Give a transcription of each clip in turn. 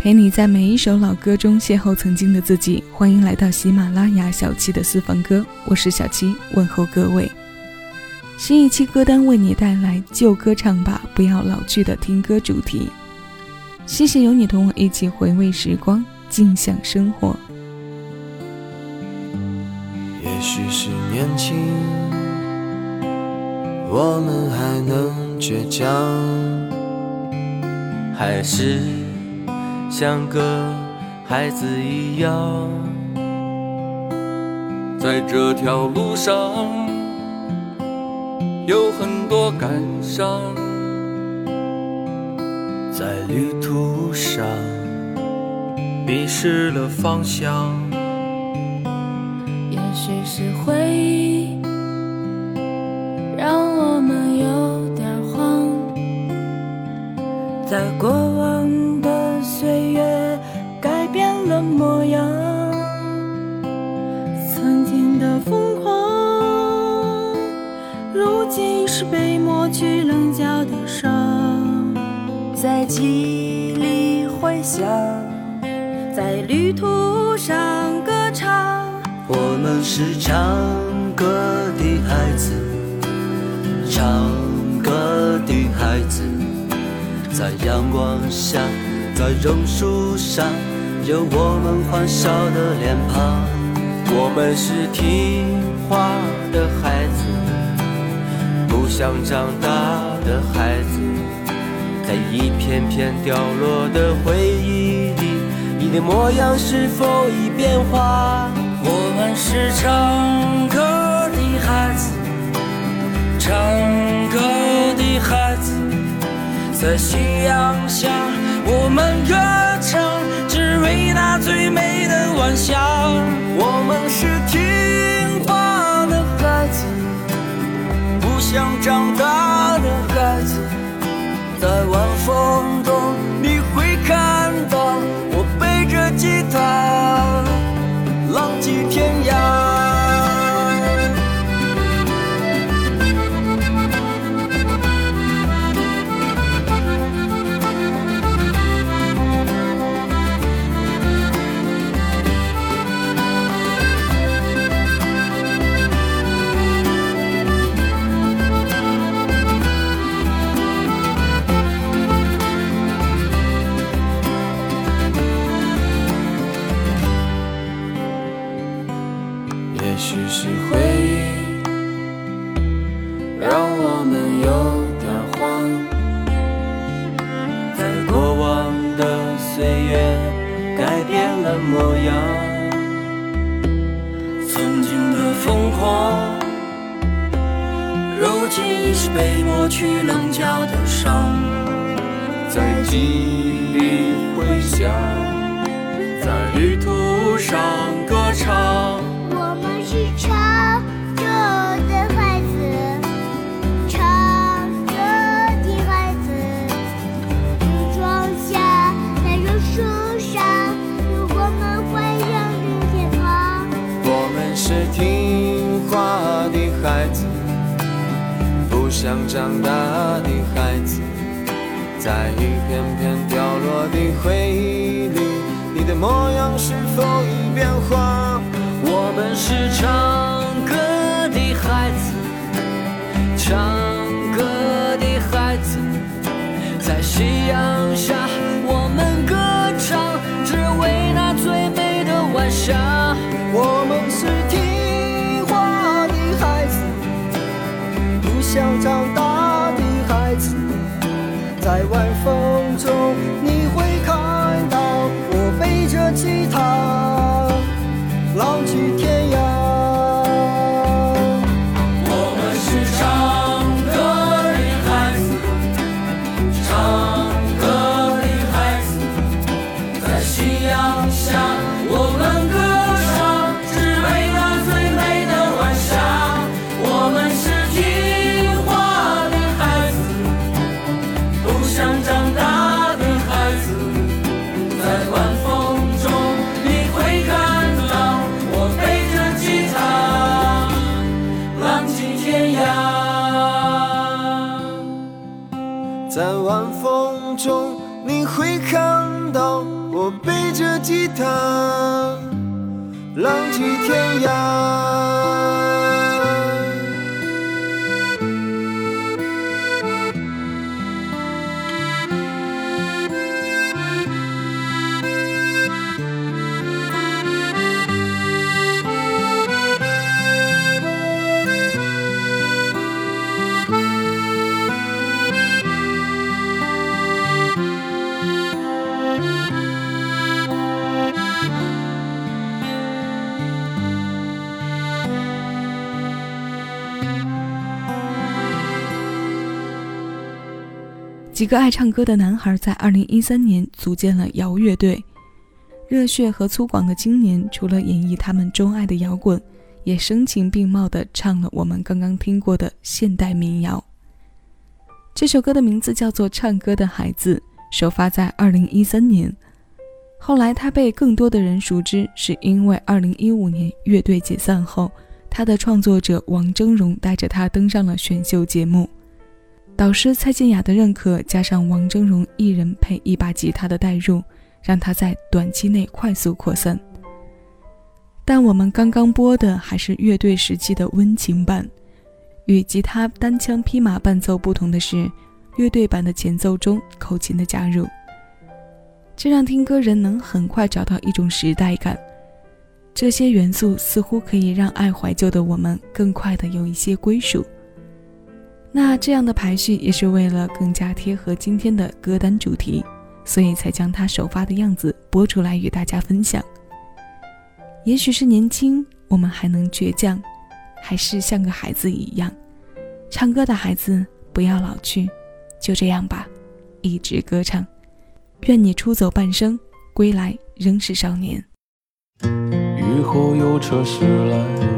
陪你在每一首老歌中邂逅曾经的自己，欢迎来到喜马拉雅小七的私房歌，我是小七，问候各位。新一期歌单为你带来旧歌唱吧，不要老去的听歌主题。谢谢有你同我一起回味时光，静享生活。也许是年轻，我们还能倔强，还是像个孩子一样，在这条路上。有很多感伤，在旅途上迷失了方向。只是回忆让我们有点慌，在过往的岁月改变了模样，曾经的疯狂。如今是被抹去棱角的伤，在记忆里回响，在旅途上歌唱。我们是唱歌的孩子，唱歌的孩子，在阳光下，在榕树上，有我们欢笑的脸庞。我们是听话的孩子。不想长大的孩子，在一片片掉落的回忆里，你的模样是否已变化？我们是唱歌的孩子，唱歌的孩子，在夕阳下，我们歌唱，只为那最美的晚霞。我们是听话的孩子。不想长大旅途上歌唱。我们是唱歌的孩子，唱歌的孩子。树桩下，在榕树上，有我们欢笑的天堂。我们是听话的孩子。不想长大的孩子，在一片片掉落的回忆里，的模样是否已变化？我们是唱歌的孩子，唱歌的孩子，在夕阳下，我们歌唱，只为那最美的晚霞。我们是听话的孩子，不。想长大的孩子，在晚风西塘，浪迹天我背着吉他，浪迹天涯。几个爱唱歌的男孩在2013年组建了摇乐队，热血和粗犷的青年除了演绎他们钟爱的摇滚，也声情并茂地唱了我们刚刚听过的现代民谣。这首歌的名字叫做《唱歌的孩子》，首发在2013年。后来他被更多的人熟知，是因为2015年乐队解散后，他的创作者王峥嵘带着他登上了选秀节目。导师蔡健雅的认可，加上王峥嵘一人配一把吉他的带入，让他在短期内快速扩散。但我们刚刚播的还是乐队时期的温情版，与吉他单枪匹马伴奏不同的是，乐队版的前奏中口琴的加入，这让听歌人能很快找到一种时代感。这些元素似乎可以让爱怀旧的我们更快的有一些归属。那这样的排序也是为了更加贴合今天的歌单主题，所以才将它首发的样子播出来与大家分享。也许是年轻，我们还能倔强，还是像个孩子一样，唱歌的孩子不要老去，就这样吧，一直歌唱。愿你出走半生，归来仍是少年。雨后有车驶来，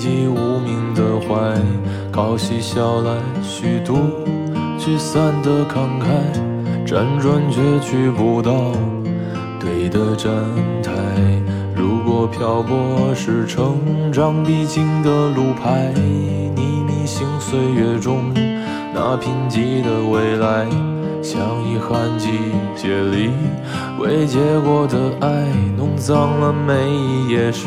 寂无名的怀，靠嬉笑来虚度聚散的慷慨，辗转却去不到对的站台。如果漂泊是成长必经的路牌，你迷信岁月中那贫瘠的未来。像遗憾季节里未结果的爱，弄脏了每一页诗，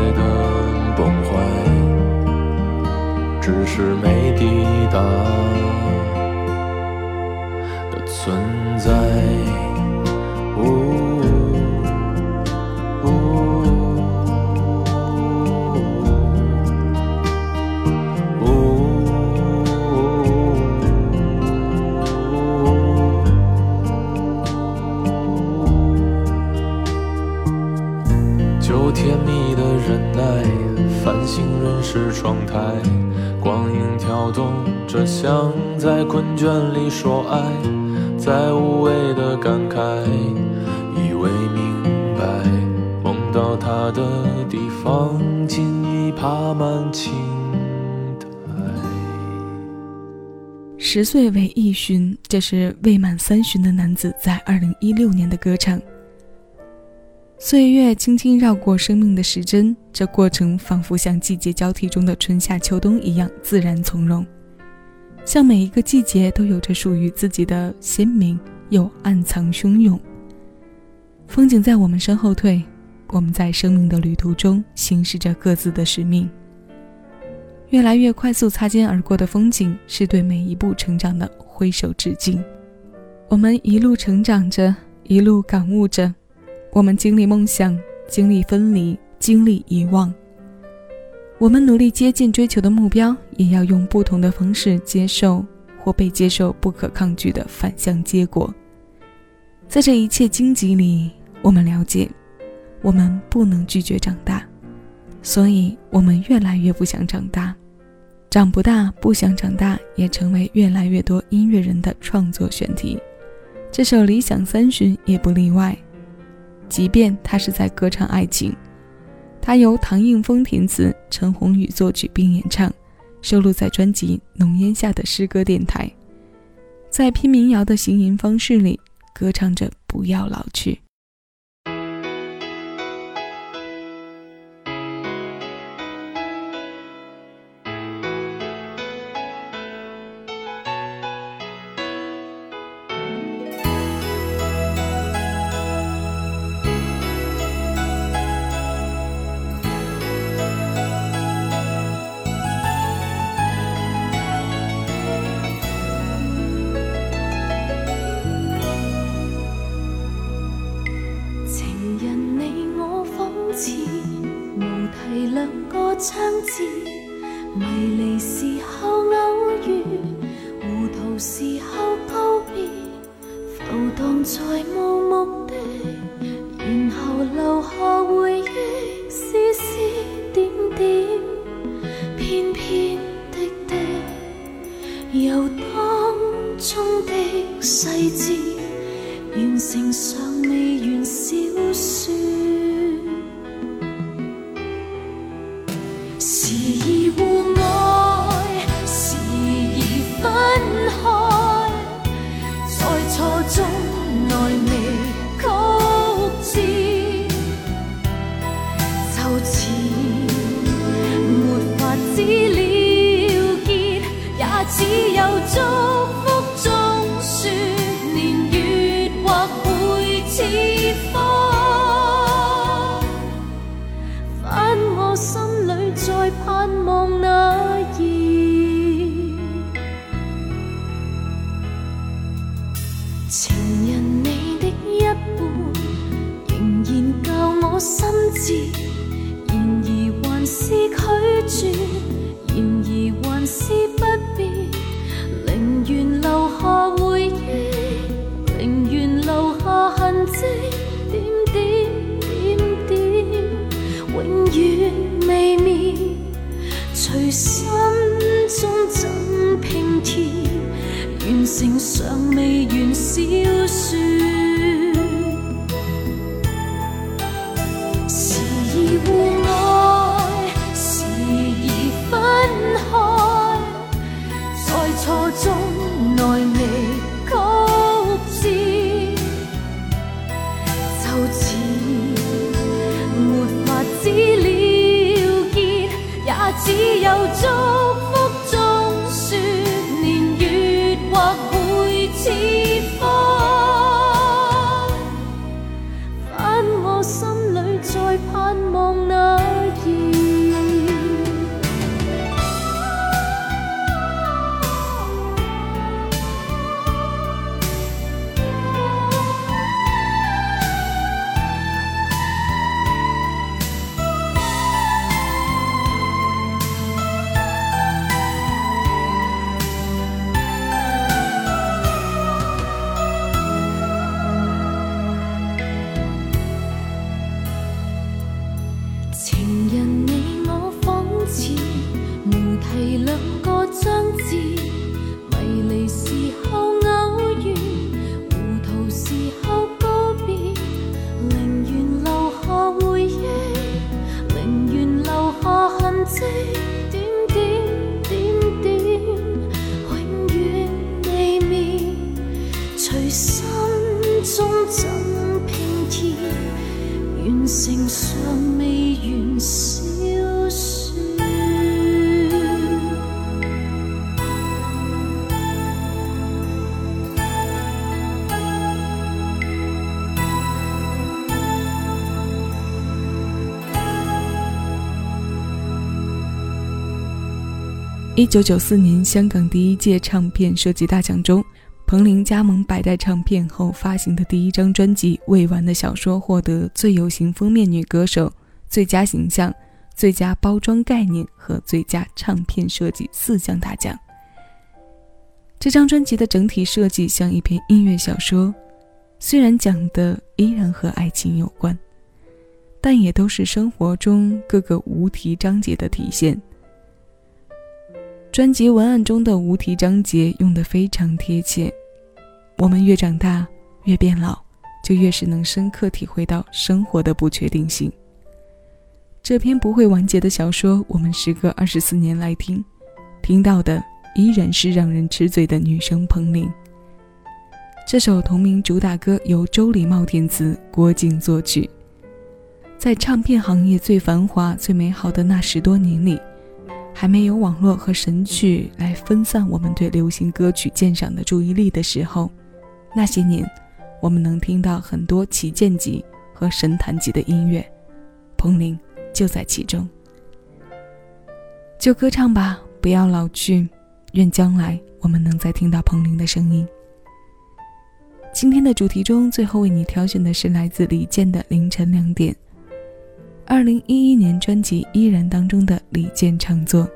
只是没抵达的存在。哦甜蜜的。忍耐，繁星润湿窗台，光影跳动着，像在困倦里说爱，在无谓的感慨，以为明白，梦到他的地方，尽已爬满青苔。十岁为一旬，这是未满三旬的男子在二零一六年的歌唱。岁月轻轻绕过生命的时针，这过程仿佛像季节交替中的春夏秋冬一样自然从容，像每一个季节都有着属于自己的鲜明又暗藏汹涌。风景在我们身后退，我们在生命的旅途中行驶着各自的使命。越来越快速擦肩而过的风景，是对每一步成长的挥手致敬。我们一路成长着，一路感悟着。我们经历梦想，经历分离，经历遗忘。我们努力接近追求的目标，也要用不同的方式接受或被接受不可抗拒的反向结果。在这一切荆棘里，我们了解，我们不能拒绝长大，所以我们越来越不想长大。长不大，不想长大，也成为越来越多音乐人的创作选题。这首《理想三旬》也不例外。即便他是在歌唱爱情，他由唐映枫填词，陈鸿宇作曲并演唱，收录在专辑《浓烟下的诗歌电台》。在拼民谣的行吟方式里，歌唱着不要老去。未完小说。情人你的一半，仍然教我心智，然而还是拒绝，然而还是不变，宁愿留下回忆，宁愿留下痕迹，点点点点，永远未眠，随心中怎拼贴，完成尚未。小说，时而互爱，时而分开，在错中怎一九九四年香港第一届唱片设计大奖中彭羚加盟百代唱片后发行的第一张专辑《未完的小说》获得最有型封面女歌手、最佳形象、最佳包装概念和最佳唱片设计四项大奖。这张专辑的整体设计像一篇音乐小说，虽然讲的依然和爱情有关，但也都是生活中各个无题章节的体现。专辑文案中的无题章节用得非常贴切。我们越长大，越变老，就越是能深刻体会到生活的不确定性。这篇不会完结的小说，我们时隔二十四年来听，听到的依然是让人吃醉的女声彭羚。这首同名主打歌由周礼茂填词，郭靖作曲。在唱片行业最繁华、最美好的那十多年里。还没有网络和神曲来分散我们对流行歌曲鉴赏的注意力的时候，那些年，我们能听到很多旗舰级和神坛级的音乐，彭羚就在其中。就歌唱吧，不要老去，愿将来我们能再听到彭羚的声音。今天的主题中，最后为你挑选的是来自李健的《凌晨两点》。二零一一年专辑《依然》当中的李健唱作。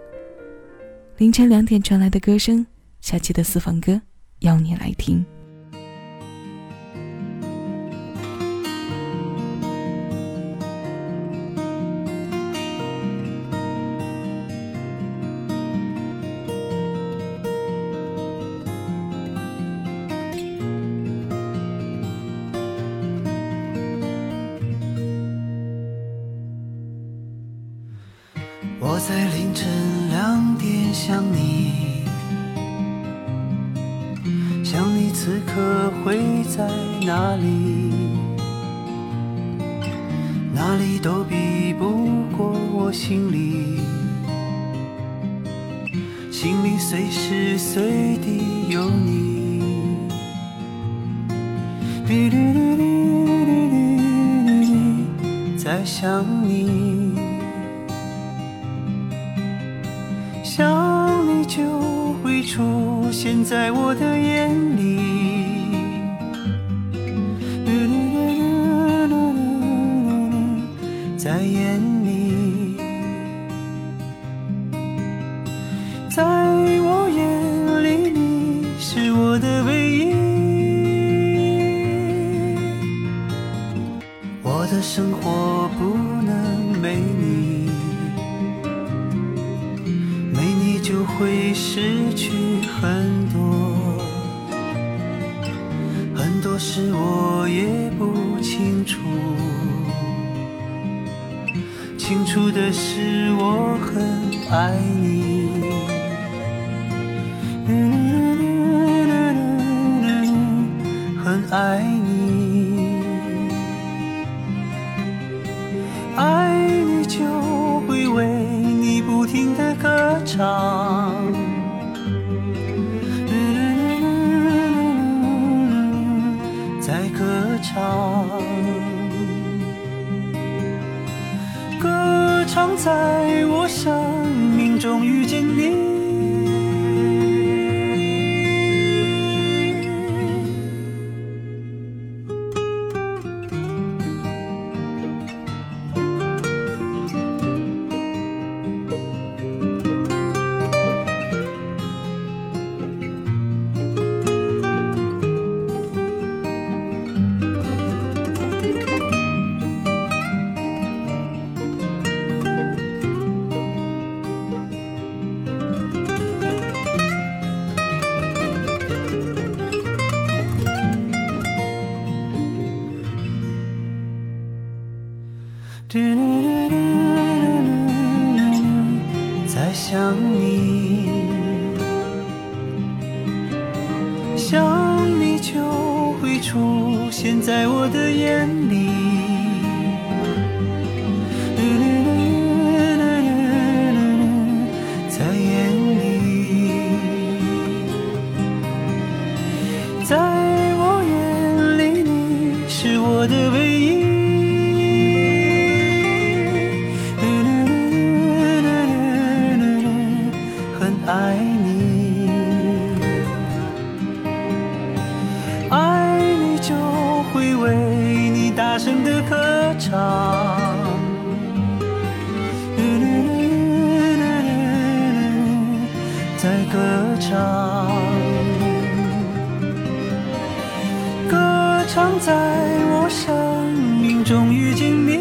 凌晨两点传来的歌声，下期的私房歌，邀你来听。在凌晨两点想你，想你此刻会在哪里？哪里都比不过我心里，心里随时随地有你。在想你。想你现在我的眼里，多事我也不清楚。清楚的是我很爱你，很爱你，爱你就会为你不停的歌唱，唱，歌唱在我生命中遇见你。在想你，就会为你大声的歌唱。在歌唱，歌唱在我生命中遇见你。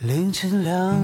凌晨两。